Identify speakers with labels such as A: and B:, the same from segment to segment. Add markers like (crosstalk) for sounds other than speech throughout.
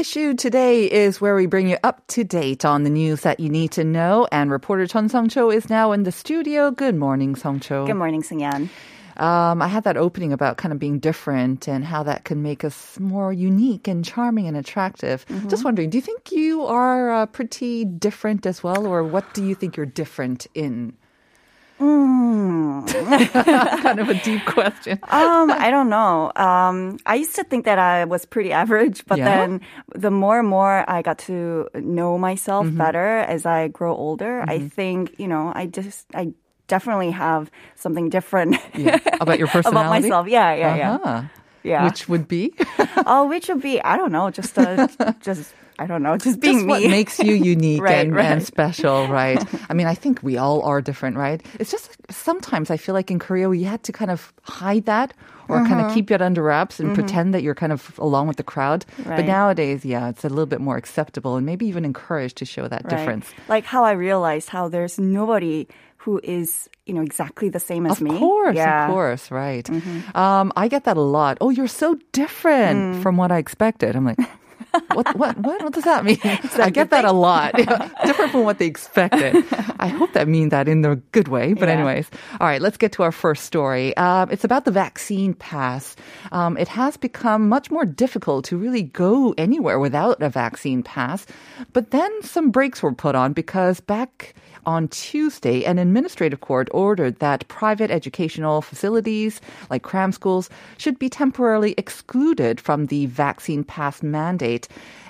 A: Issue today is where we bring you up to date on the news that you need to know. And reporter Chun Sung Cho is now in the studio. Good morning, Sung Cho.
B: Good morning, Sungyan.
A: Um, I had that opening about kind of being different and how that can make us more unique and charming and attractive. Just wondering, do you think you are uh, pretty different as well, or what do you think you're different in? (laughs) kind of a deep question. (laughs)
B: Um, I don't know. Um, I used to think that I was pretty average, but
A: Yeah?
B: then the more and more I got to know myself
A: Mm-hmm.
B: better as I grow older, I think, you know, I just, I definitely have something different
A: Yeah. About your (laughs) personality.
B: about myself. Yeah, yeah, yeah.
A: Uh-huh.
B: Yeah.
A: Which would be?
B: oh, which would be, I don't know, just, uh, just, I don't know, (laughs) just being
A: Just what
B: me. (laughs)
A: makes you unique
B: Right,
A: and,
B: right.
A: and special, (laughs) right? I mean, I think we all are different, right? It's just sometimes I feel like in Korea we had to kind of hide that or kind
B: Uh-huh.
A: of keep it under wraps and pretend that you're kind of along with the crowd. But
B: Mm-hmm.
A: Nowadays, yeah, it's a little bit more acceptable and maybe even encouraged to show that
B: Right.
A: difference.
B: Like how I realized how there's nobody who is, you know, exactly the same as
A: Of
B: me.
A: Of course,
B: yeah. Mm-hmm.
A: of course, right. Um, I get that a lot. Oh, you're so different
B: Mm.
A: from what I expected. I'm like, what, what, what, what does that mean? (laughs) I get that a lot. (laughs) different from what they expected. I hope that means that in the good way. But
B: Yeah.
A: anyways, all right, let's get to our first story. Um, it's about the vaccine pass. Um, it has become much more difficult to really go anywhere without a vaccine pass. But then some brakes were put on because back on Tuesday, an administrative court ordered that private educational facilities like cram schools should be temporarily excluded from the vaccine pass mandate.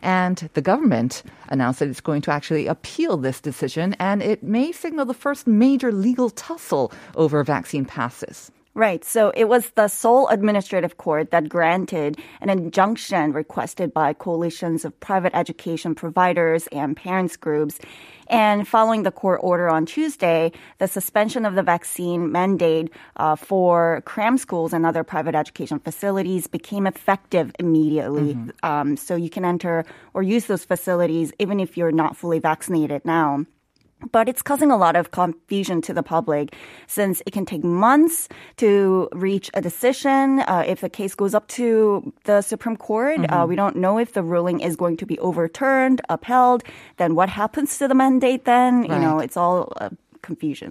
A: And the government announced that it's going to actually appeal this decision, and it may signal the first major legal tussle over vaccine passes.
B: Right. So it was the Seoul Administrative Court that granted an injunction requested by coalitions of private education providers and parents groups. And following the court order on Tuesday, the suspension of the vaccine mandate uh, for cram schools and other private education facilities became effective immediately. Um, so you can enter or use those facilities even if you're not fully vaccinated now. But it's causing a lot of confusion to the public since it can take months to reach a decision. Uh, if the case goes up to the Supreme Court, uh, we don't know if the ruling is going to be overturned, upheld. Then what happens to the mandate then? You know, it's all uh, confusion.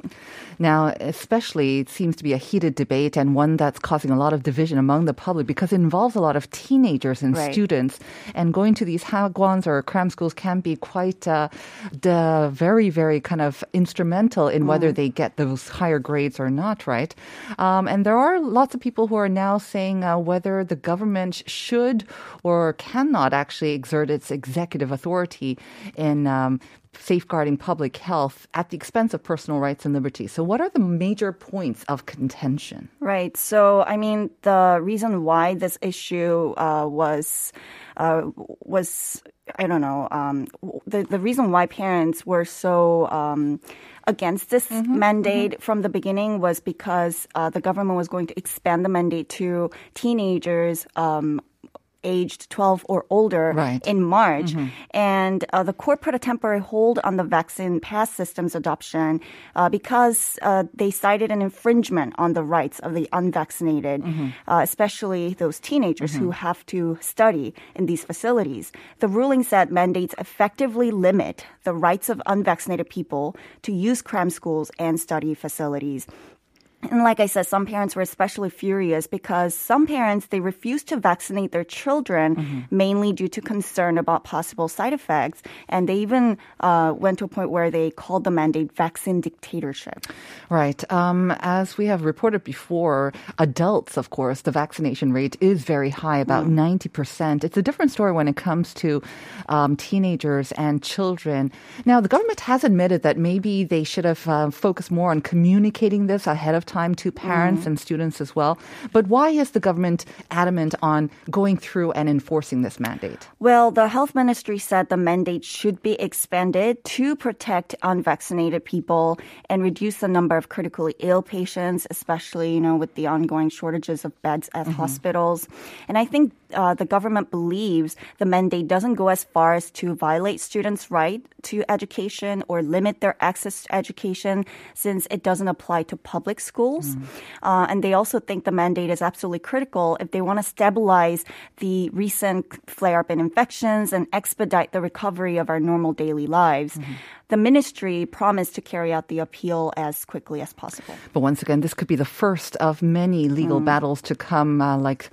A: Now, especially, it seems to be a heated debate and one that's causing a lot of division among the public because it involves a lot of teenagers and
B: Right.
A: students. And going to these hagwons or cram schools can be quite uh, the very, very kind of instrumental in whether they get those higher grades or not, right? Um, and there are lots of people who are now saying uh, whether the government should or cannot actually exert its executive authority in um, safeguarding public health at the expense of personal rights and liberties. So, what are the major points of contention?
B: Right. So, I mean, the reason why this issue uh, was uh, was I don't know um, the the reason why parents were so. Um, Against this mandate from the beginning was because uh, the government was going to expand the mandate to teenagers um, aged 12 or older
A: Right.
B: in March. And uh, the court put a temporary hold on the vaccine pass system's adoption uh, because uh, they cited an infringement on the rights of the unvaccinated, uh, especially those teenagers who have to study in these facilities. The ruling said mandates effectively limit the rights of unvaccinated people to use cram schools and study facilities. And like I said, some parents were especially furious because some parents they refused to vaccinate their children mm-hmm. mainly due to concern about possible side effects, and they even uh, went to a point where they called the mandate vaccine dictatorship.
A: Right. Um, as we have reported before, adults, of course, the vaccination rate is very high, about mm. ninety percent. It's a different story when it comes to um, teenagers and children. Now, the government has admitted that maybe they should have uh, focused more on communicating this ahead of time to parents mm and students as well. But why is the government adamant on going through and enforcing this mandate?
B: Well, the health ministry said the mandate should be expanded to protect unvaccinated people and reduce the number of critically ill patients, especially, you know, with the ongoing shortages of beds at mm-hmm. hospitals. And I think uh, the government believes the mandate doesn't go as far as to violate students' right to education or limit their access to education since it doesn't apply to public schools. Mm. Uh, and they also think the mandate is absolutely critical if they want to stabilize the recent flare up in infections and expedite the recovery of our normal daily lives. Mm-hmm the ministry promised to carry out the appeal as quickly as possible.
A: But once again, this could be the first of many legal mm. battles to come, uh, like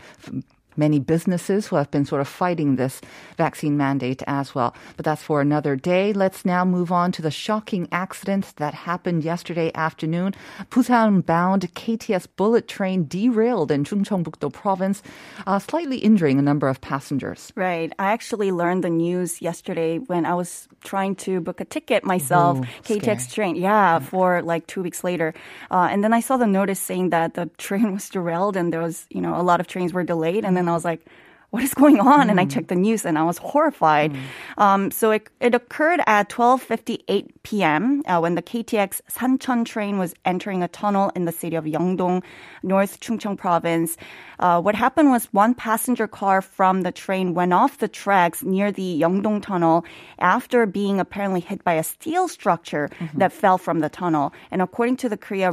A: many businesses who have been sort of fighting this vaccine mandate as well. But that's for another day. Let's now move on to the shocking accident that happened yesterday afternoon. Busan bound KTX bullet train derailed in Chungcheongbuk-do province, uh, slightly injuring a number of passengers.
B: Right. I actually learned the news yesterday when I was trying to book a ticket myself, Ooh, KTX scary. train. Yeah, for like two weeks later. Uh, and then I saw the notice saying that the (laughs) train was derailed and there was, you know, a lot of trains were delayed. And then and I was like, what is going on? Mm. And I mm. checked the news and I was horrified. Mm. Um, so it, it occurred at 12:58 p.m. Uh, when the KTX Sancheon train was entering a tunnel in the city of Yeongdong, North Chungcheong Province. Uh, what happened was one passenger car from the train went off the tracks near the Yeongdong tunnel after being apparently hit by a steel structure mm-hmm. that fell from the tunnel. And according to the Korea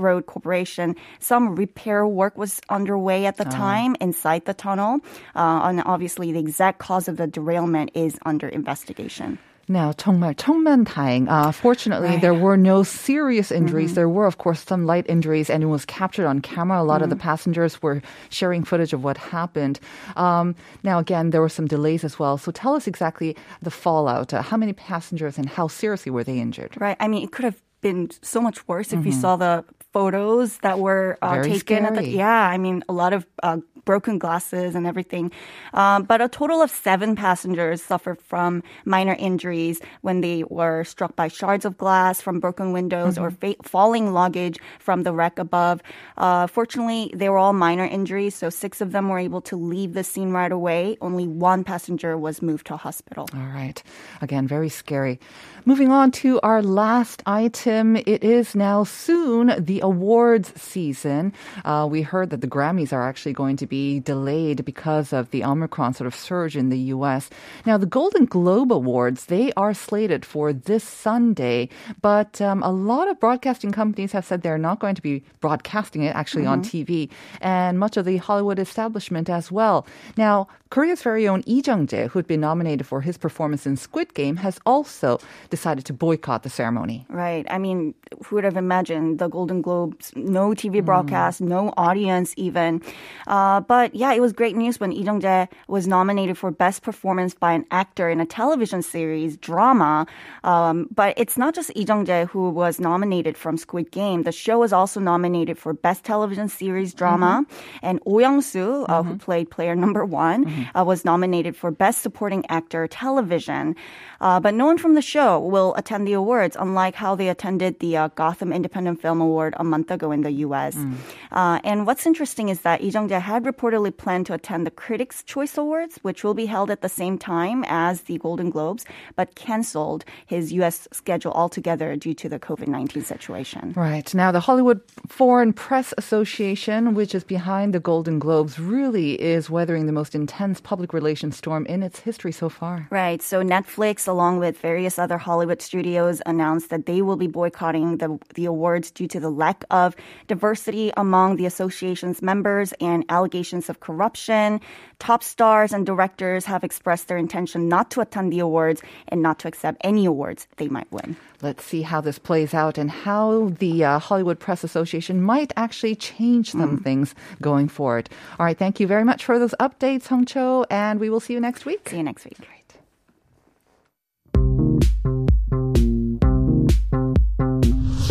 B: Railroad Corporation. Some repair work was underway at the oh. time inside the tunnel. Uh, and obviously, the exact cause of the derailment is under investigation.
A: Now, 정말 청만다행. Uh, fortunately, right. there were no serious injuries. Mm-hmm. There were, of course, some light injuries, and it was captured on camera. A lot mm-hmm. of the mm-hmm. passengers were sharing footage of what happened. Um, now, again, there were some delays as well. So, tell us exactly the fallout. Uh, how many passengers and how seriously were they injured?
B: Right. I mean, it could have been so much worse if mm-hmm. we saw the photos that were uh, taken. At the, yeah, I mean, a lot of uh, broken glasses and everything. Um, but a total of seven passengers suffered from minor injuries when they were struck by shards of glass from broken windows mm-hmm. or fa- falling luggage from the wreck above. Uh, fortunately, they were all minor injuries, so six of them were able to leave the scene right away. Only one passenger was moved to a hospital.
A: All right. Again, very scary. Moving on to our last item. It is now soon the awards season. Uh, we heard that the Grammys are actually going to be delayed because of the Omicron sort of surge in the U.S. Now, the Golden Globe Awards, they are slated for this Sunday, but um, a lot of broadcasting companies have said they're not going to be broadcasting it actually mm-hmm. on TV, and much of the Hollywood establishment as well. Now, Korea's very own Lee Jung-jae, who had been nominated for his performance in Squid Game, has also decided to boycott the ceremony.
B: Right. I mean, who would have imagined the Golden Globes, no TV broadcast, mm. no audience even. Uh, but yeah, it was great news when Lee Jung-jae was nominated for Best Performance by an Actor in a Television Series drama. Um, but it's not just Lee Jung-jae who was nominated from Squid Game. The show was also nominated for Best Television Series Drama. Mm-hmm. And Oh Young-soo, uh, mm-hmm. who played player number one, mm-hmm uh, was nominated for Best Supporting Actor Television. Uh, but no one from the show will attend the awards, unlike how they attended the uh, Gotham Independent Film Award a month ago in the U.S. Mm. Uh, and what's interesting is that Lee Jung-jae had reportedly planned to attend the Critics' Choice Awards, which will be held at the same time as the Golden Globes, but canceled his U.S. schedule altogether due to the COVID-19 situation.
A: Right. Now, the Hollywood Foreign Press Association, which is behind the Golden Globes, really is weathering the most intense public relations storm in its history so far.
B: Right. So Netflix along with various other Hollywood studios, announced that they will be boycotting the, the awards due to the lack of diversity among the association's members and allegations allegations of corruption. Top stars and directors have expressed their intention not to attend the awards and not to accept any awards they might win.
A: Let's see how this plays out and how the uh, Hollywood Press Association might actually change some
B: Mm.
A: things going forward. All right, thank you very much for those updates, Hong Cho, and we will see you next week.
B: See you next week. Great.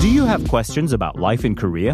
C: Do you have questions about life in Korea?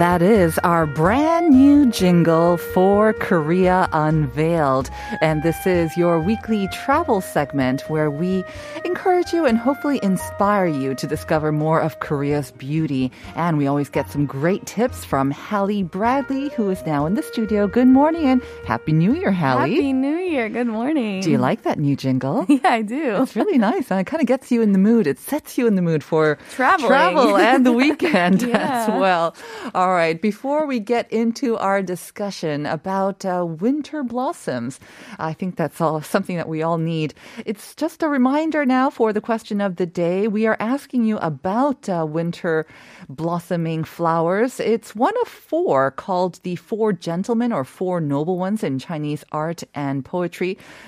A: That is our brand new jingle for Korea Unveiled. And this is your weekly travel segment where we encourage you and hopefully inspire you to discover more of Korea's beauty. And we always get some great tips from Hallie Bradley, who is now in the studio. Good morning and Happy New Year, Hallie.
D: Happy New Year. Good morning.
A: Do you like that new jingle? (laughs)
D: Yeah, I do.
A: It's really nice. And it kind of gets you in the mood. It sets you in the mood for
D: Traveling.
A: travel (laughs) and the weekend as well. All right. Before we get into our discussion about uh, winter blossoms, I think that's all something that we all need. It's just a reminder now for the question of the day. We are asking you about uh, winter blossoming flowers. It's one of four called the Four Gentlemen or Four Noble Ones in Chinese art and poetry.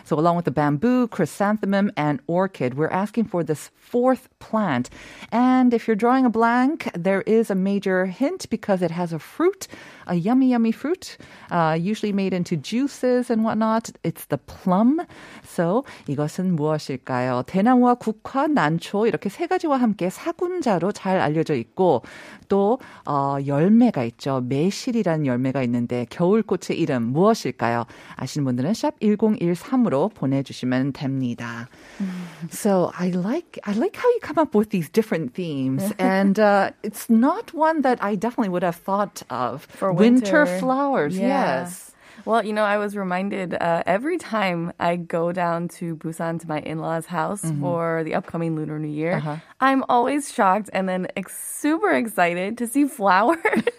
A: So, along with the bamboo, chrysanthemum, and orchid, we're asking for this fourth plant. And if you're drawing a blank, there is a major hint because it has a fruit, a yummy, yummy fruit, uh, usually made into juices and whatnot. It's the plum. So, 이것은 무엇일까요? 대나무와 국화, 난초 이렇게 세 가지와 함께 사군자로 잘 알려져 있고 또 어, 열매가 있죠. 매실이라는 열매가 있는데 겨울꽃의 이름 무엇일까요? 아시는 분들은 샵 1013으로 보내주시면 됩니다. So I like I like how you come up with these different themes, (laughs) and uh, it's not one that I definitely would have thought of.
D: For
A: winter,
D: winter.
A: flowers,
D: Yeah.
A: yes.
D: Well, you know, I was reminded uh, every time I go down to Busan to my in law's house for the upcoming Lunar New Year,
A: Mm-hmm. Uh-huh.
D: I'm always shocked and then ex- super excited to see (laughs) flowers. (laughs)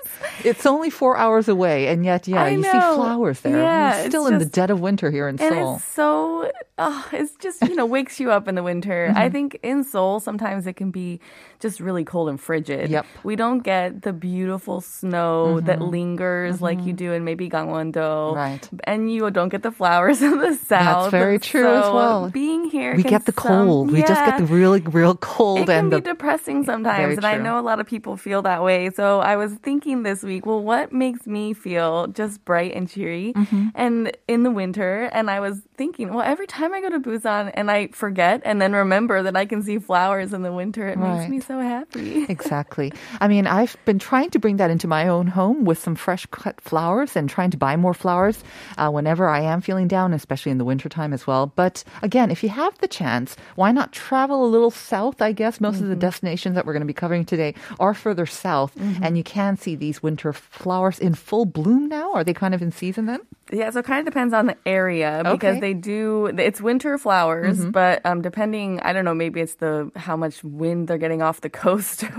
A: It's only four hours away, and yet, yeah,
D: I
A: you see flowers there.
D: Yeah, it's
A: still in the dead of winter here in
D: and
A: Seoul.
D: it's so, oh, it's just, you know, wakes you up in the winter. I
A: Mm-hmm.
D: think in Seoul, sometimes it can be just really cold and frigid.
A: Yep.
D: We don't get the beautiful snow that lingers like you do in maybe Gangwon-do.
A: Right.
D: And you don't get the flowers (laughs) in the south.
A: That's very true as well.
D: Being here,
A: we
D: can
A: get the
D: some-
A: cold. We just get the really, real cold
D: It can
A: and
D: be
A: the
D: depressing sometimes, and I know a lot of people feel that way. So I was thinking this week, well, what makes me feel just bright and cheery,
A: Mm-hmm.
D: and in the winter? And I was thinking, well, every time I go to Busan and I forget, and then remember that I can see flowers in the winter, it
A: Right.
D: makes me so happy.
A: Exactly. I mean, I've been trying to bring that into my own home with some fresh cut flowers and trying to buy more flowers uh, whenever I am feeling down, especially in the wintertime as well. But again, if you have the chance, why not travel a little south? I guess most of the mm-hmm. destinations that we're going to be covering today are further south, mm-hmm. and you can see these winter flowers in full bloom now. Are they kind of in season then?
D: Yeah, so it kind of depends on the area because
A: Okay.
D: they do. It's winter flowers, mm-hmm. but um, depending, I don't know, maybe it's the how much wind they're getting off the coast (laughs)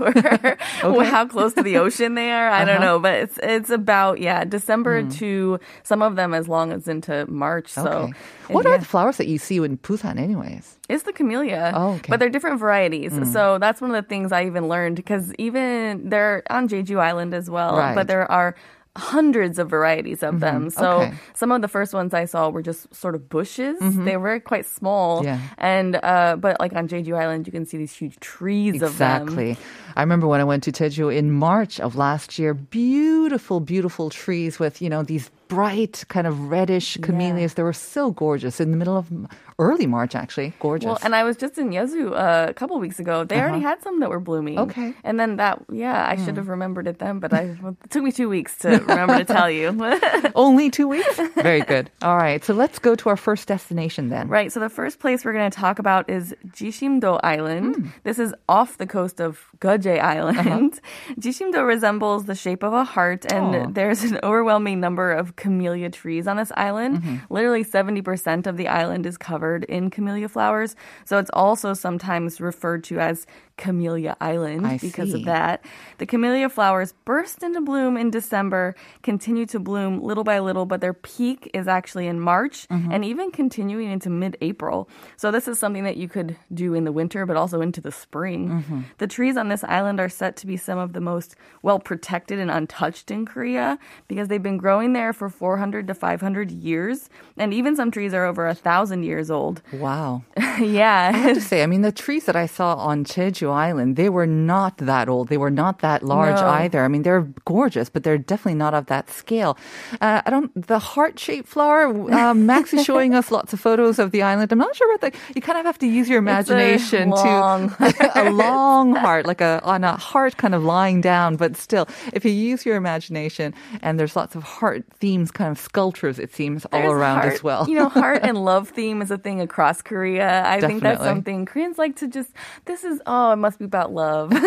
D: or how close to the ocean they are. I don't uh-huh. know, but it's it's about yeah December hmm. to some of them as long as into March. So
A: Okay. What
D: yeah.
A: are the flowers that you see in Busan, anyways?
D: It's the camellia.
A: Oh, okay.
D: But they're different varieties. Hmm. So that's one of the things I even learned because even they're on Jeju Island as well.
A: Right.
D: But there are hundreds of varieties of them. Mm-hmm. So
A: Okay.
D: some of the first ones I saw were just sort of bushes. Mm-hmm. They were quite small.
A: Yeah.
D: And uh but like on Jeju Island you can see these huge trees of them.
A: Exactly. I remember when I went to Jeju in March of last year, beautiful, beautiful trees with, you know, these bright, kind of reddish camellias. They were so gorgeous in the middle of early March, actually. Gorgeous.
D: Well, and I was just in Yeosu uh, a couple weeks ago. They already had some that were blooming.
A: Uh-huh. Okay.
D: And then that, yeah, I should have remembered it then, but I (laughs) it took me two weeks to remember to tell you. (laughs)
A: Only two weeks? Very good. (laughs) All right. So let's go to our first destination then.
D: Right. So the first place we're going to talk about is Jishimdo Island.
A: Hmm.
D: This is off the coast of Geoje Island.
A: Uh-huh.
D: Jishimdo resembles the shape of a heart, and
A: Aw.
D: there's an overwhelming number of camellia trees on this island.
A: Mm-hmm.
D: Literally 70% of the island is covered in camellia flowers. So it's also sometimes referred to as Camellia Island
A: I
D: because
A: see.
D: of that. The camellia flowers burst into bloom in December, continue to bloom little by little, but their peak is actually in March
A: Mm-hmm.
D: and even continuing into mid April. So, this is something that you could do in the winter, but also into the spring.
A: Mm-hmm.
D: The trees on this island are set to be some of the most well protected and untouched in Korea because they've been growing there for 400 to 500 years. And even some trees are over a thousand years old.
A: Wow. (laughs)
D: yeah.
A: I have to say, I mean, the trees that I saw on Jeju Island, they were not that old. They were not that large
D: No.
A: either. I mean, they're gorgeous, but they're definitely not of that scale. Uh, I don't, the heart-shaped flower, uh, (laughs) Max is showing us lots of photos of the island. I'm not sure what the, you kind of have to use your
D: It's a
A: imagination
D: long
A: to, (laughs) a (laughs) long heart, like a, on a heart kind of lying down, but still, if you use your imagination and there's lots of heart themes, kind of sculptures, it seems, all around
D: heart-
A: as well.
D: You know, heart and love theme is a thing across Korea. I think that's something Koreans like to just. This is oh, it must be about love. (laughs)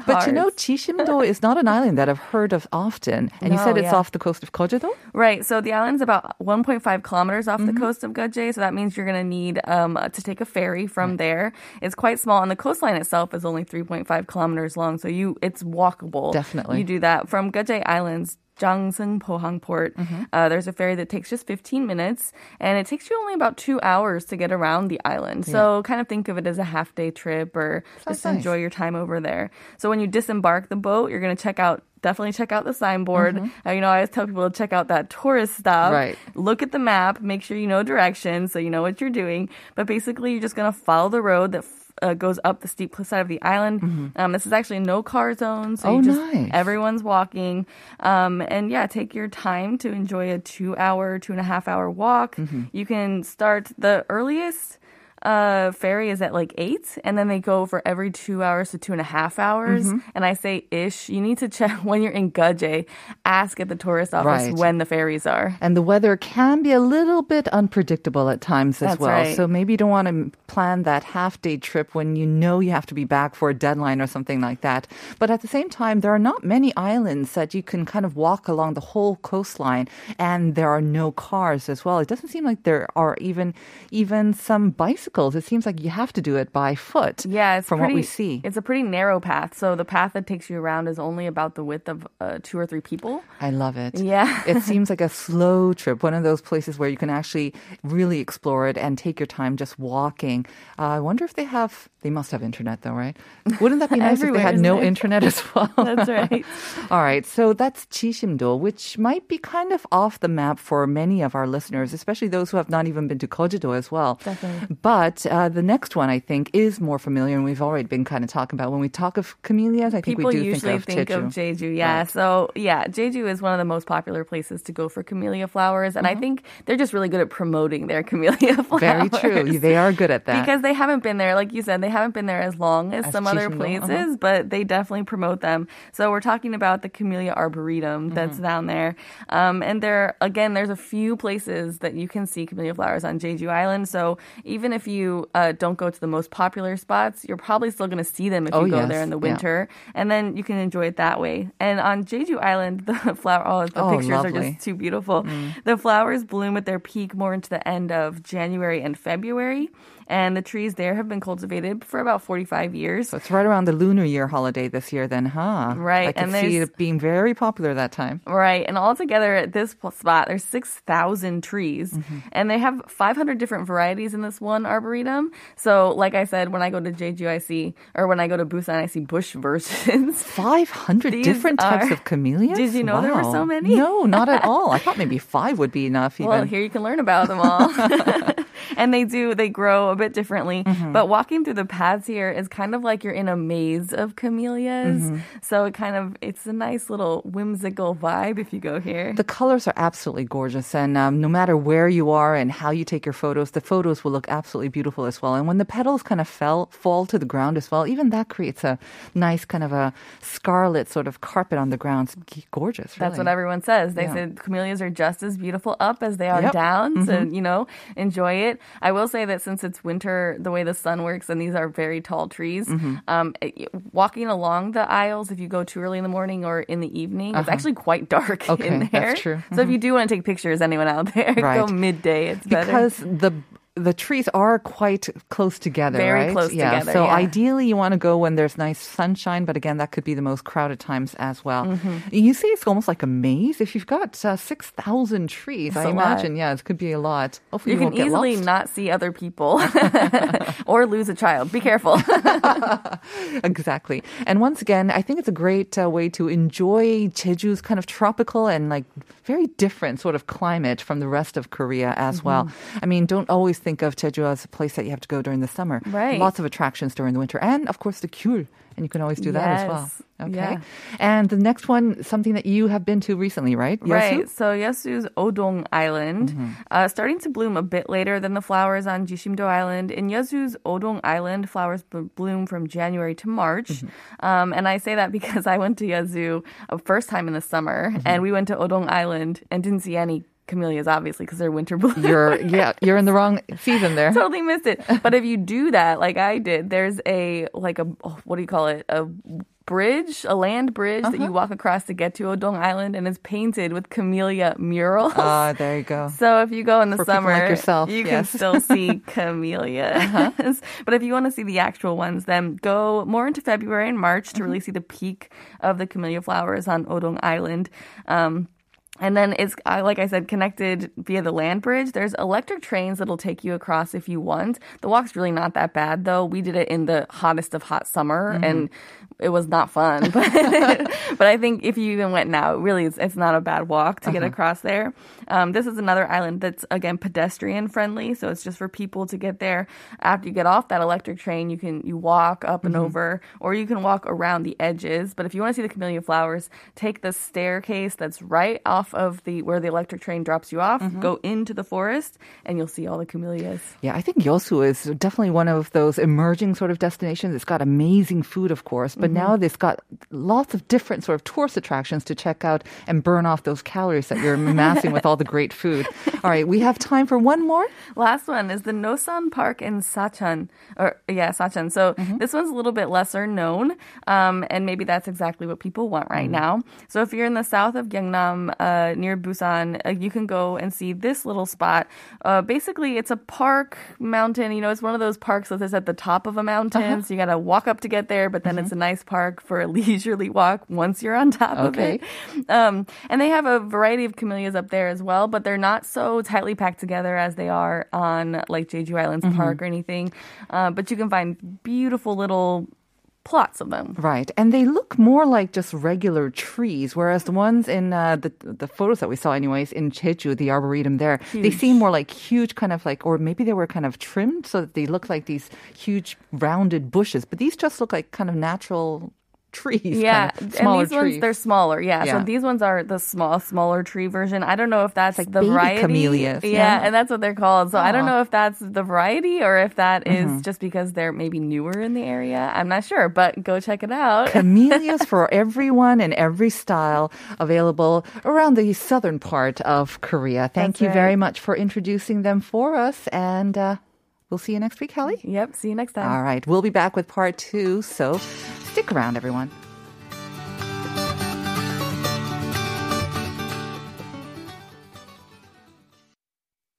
D: (laughs)
A: But you know. Jishimdo is not an island that I've heard of often. And you said it's
D: yeah.
A: off the coast of Jeju-do?
D: right? So the island's about 1.5 kilometers off
A: Mm-hmm.
D: the coast of Geoje. So that means you're going to need um, to take a ferry from there. It's quite small, and the coastline itself is only 3.5 kilometers long. So you, it's walkable.
A: Definitely.
D: you do that from Geoje Islands. Jangseung Pohang Port.
A: Mm-hmm.
D: Uh, there's a ferry that takes just 15 minutes, and it takes you only about two hours to get around the island. So kind of think of it as a half day trip, or
A: Sounds
D: just
A: nice.
D: enjoy your time over there. So when you disembark the boat, you're going to check out. Definitely check out the signboard. Uh, you know, I always tell people to check out that tourist stop.
A: Mm-hmm. Right.
D: Look at the map. Make sure you know directions so you know what you're doing. But basically, you're just going to follow the road that uh, goes up the steep side of the island. Um, this is actually no car zone, so
A: Mm-hmm. Oh,
D: just
A: nice.
D: everyone's walking. Um, and yeah, take your time to enjoy a two hour, two and a half hour walk.
A: Mm-hmm.
D: You can start the earliest uh, ferry is at like eight, and then they go for every two hours to two and a half hours.
A: Mm-hmm.
D: And I say ish. You need to check (laughs) when you're in Geoje. Ask at the tourist office
A: Right.
D: when the ferries are.
A: And the weather can be a little bit unpredictable at times as
D: That's
A: well.
D: right.
A: So maybe you don't want to plan that half day trip when you know you have to be back for a deadline or something like that. But at the same time, there are not many islands that you can kind of walk along the whole coastline and there are no cars as well. It doesn't seem like there are even even some bicycles. It seems like you have to do it by foot.
D: Yeah, it's
A: from
D: pretty,
A: what we see.
D: It's a pretty narrow path. So the path that takes you around is only about the width of uh, two or three people.
A: I love it.
D: Yeah.
A: it (laughs) seems like a slow trip, one of those places where you can actually really explore it and take your time just walking. Uh, I wonder if they have, they must have internet though, right? Wouldn't that be (laughs) nice if they had no
D: it?
A: internet as (laughs) well?
D: That's right.
A: All right, so that's Jishimdo, which might be kind of off the map for many of our listeners, especially those who have not even been to Geojedo as well.
D: Definitely.
A: But uh, the next one, I think, is more familiar, and we've already been kind of talking about. When we talk of camellias, I think
D: People
A: we do
D: usually
A: think of Jeju.
D: Jeju. Yeah.
A: Right.
D: So yeah, Jeju is one of the most popular places to go for camellia flowers, and I think they're just really good at promoting their (laughs) camellia flowers.
A: Mm-hmm. Very true. They are good at that.
D: Because they haven't been there, like you said, they haven't been there as long as,
A: As
D: some other places,
A: uh-huh.
D: but they definitely promote them. So we're talking about the Camellia Arboretum that's
A: Mm-hmm.
D: down there. Um, and there, again, there's a few places that you can see camellia flowers on Jeju Island. So even if you uh, don't go to the most popular spots, you're probably still going to see them if
A: Oh,
D: you go
A: yes.
D: there in the
A: Yeah.
D: winter. And then you can enjoy it that way. And on Jeju Island, (laughs) the flower, oh, the
A: Oh,
D: pictures are
A: lovely. Mm.
D: just too beautiful. The flowers bloom at their peak more into the end of January and February. And the trees there have been cultivated for about 45 years.
A: So it's right around the Lunar Year holiday this year, then, huh?
D: Right,
A: I can
D: and
A: see it being very popular that time.
D: Right. And altogether at this spot, there's 6,000 trees.
A: Mm-hmm.
D: And they have 500 different varieties in this one arboretum. So, like I said, when I go to Jeju, I see, or when I go to Busan, I see bush (laughs) versions.
A: 500
D: These
A: different types of camellias?
D: Did you know there were so many?
A: No, not at (laughs) all. I thought maybe five would be enough even.
D: Well, here you can learn about them all. (laughs) and they do they grow a bit differently.
A: Mm-hmm.
D: But walking through the paths here is kind of like you're in a maze of camellias.
A: Mm-hmm.
D: So it kind of it's a nice little whimsical vibe if you go here.
A: The colors are absolutely gorgeous, and um, no matter where you are and how you take your photos, the photos will look absolutely beautiful as well. And when the petals kind of fell fall to the ground as well, even that creates a nice kind of a scarlet sort of carpet on the ground. It's gorgeous.
D: That's what everyone says. They
A: Yeah.
D: said camellias are just as beautiful up as they are
A: Yep. Mm-hmm.
D: down. So, you know, enjoy it. I will say that since it's winter, the way the sun works, and these are very tall trees,
A: Mm-hmm.
D: um, it- walking along the aisles, if you go too early in the morning or in the evening, it's actually quite dark
A: Uh-huh. Okay,
D: in there.
A: that's true. Mm-hmm.
D: So if you do want to take pictures, anyone out there, (laughs) go midday. It's better.
A: because the the trees are quite close together,
D: Very
A: right?
D: close
A: yeah.
D: together,
A: So
D: yeah.
A: ideally, you want to go when there's nice sunshine, but again, that could be the most crowded times as well.
D: Mm-hmm.
A: You see, it's almost like a maze. If you've got uh, six thousand trees,
D: That's
A: I
D: a lot.
A: imagine, yeah, it could be a lot. Hopefully,
D: you
A: you,
D: can easily
A: lost.
D: not see other people (laughs) (laughs) or lose a child. Be careful. (laughs)
A: exactly. And once again, I think it's a great uh, way to enjoy Jeju's kind of tropical and like very different sort of climate from the rest of Korea as mm-hmm. well. I mean, don't always think of Jeju as a place that you have to go during the summer.
D: Right.
A: Lots of attractions during the winter. And of course, the Kyul. And you can always do that as well. Okay.
D: Yeah.
A: And the next one, something that you have been to recently, right? Yeosu?
D: Right. So Yeosu's Odong Island, uh, starting to bloom a bit later than the flowers on Jishimdo Island. In Yeosu's Odong Island, flowers b- bloom from January to March. Um, and I say that because (laughs) I went to Yeosu a first time in the summer, and we went to Odong Island and didn't see any camellias, obviously, because they're winter (laughs) bloom.
A: You're, yeah, you're in the wrong season there. (laughs)
D: totally missed it. But if you do that, like I did, there's a like a oh, what do you call it? A bridge, a land bridge that
A: Uh-huh.
D: you walk across to get to Odong Island, and it's painted with camellia murals.
A: Ah, there you go. (laughs)
D: So if you go in the
A: For
D: summer,
A: like yourself,
D: you
A: yes. Uh-huh.
D: can still see camellias. But if you want to see the actual ones, then go more into February and March to
A: Mm-hmm.
D: really see the peak of the camellia flowers on Odong Island. Um, and then it's like I said, connected via the land bridge. There's electric trains that'll take you across if you want. The walk's really not that bad though. We did it in the hottest of hot summer,
A: Mm-hmm.
D: and it was not fun. (laughs) But, (laughs) but I think if you even went now, really, it's, it's not a bad walk to get
A: Uh-huh.
D: across there. Um, this is another island that's again pedestrian friendly, so it's just for people to get there. After you get off that electric train, you can you walk up
A: Mm-hmm.
D: and over, or you can walk around the edges. But if you want to see the camellia flowers, take the staircase that's right off of the where the electric train drops you off.
A: Mm-hmm.
D: Go into the forest, and you'll see all the camellias.
A: Yeah, I think Yeosu is definitely one of those emerging sort of destinations. It's got amazing food, of course, but now it's got lots of different sort of tourist attractions to check out and burn off those calories that you're (laughs) amassing with all the great food. All right, we have time for one more.
D: Last one is the Nosan Park in Sacheon, or yeah, Sacheon. So this one's a little bit lesser known, um, and maybe that's exactly what people want right now. So if you're in the south of Gyeongnam, uh, near Busan, uh, you can go and see this little spot. Uh, basically, it's a park mountain. You know, it's one of those parks that is at the top of a mountain, so you got to walk up to get there. But then it's a nice park for a (laughs) leisurely walk once you're on top
A: Okay.
D: of it. Um, and they have a variety of camellias up there as well, but they're not so tightly packed together as they are on like Jeju Islands Park or anything. Uh, but you can find beautiful little plots of them.
A: Right, and they look more like just regular trees, whereas the ones in uh, the the photos that we saw, anyways, in Jeju, the arboretum there, they seem more like huge, kind of like, or maybe they were kind of trimmed so that they look like these huge rounded bushes. But these just look like kind of natural trees.
D: Yeah,
A: kind of
D: and these ones they're smaller. Yeah.
A: Yeah.
D: so these ones are the small, smaller tree version. I don't know if that's
A: like
D: the variety.
A: camellias,
D: Yeah,
A: yeah.
D: and that's what they're called. So I don't know if that's the variety or if that is
A: Mm-hmm.
D: just because they're maybe newer in the area. I'm not sure, but go check it out. (laughs)
A: Camellias for everyone and every style available around the southern part of Korea. Thank
D: That's
A: you very much for introducing them for us, and uh, we'll see you next week, Kelly.
D: yep. See you next time.
A: All right, we'll be back with part two, so stick around, everyone.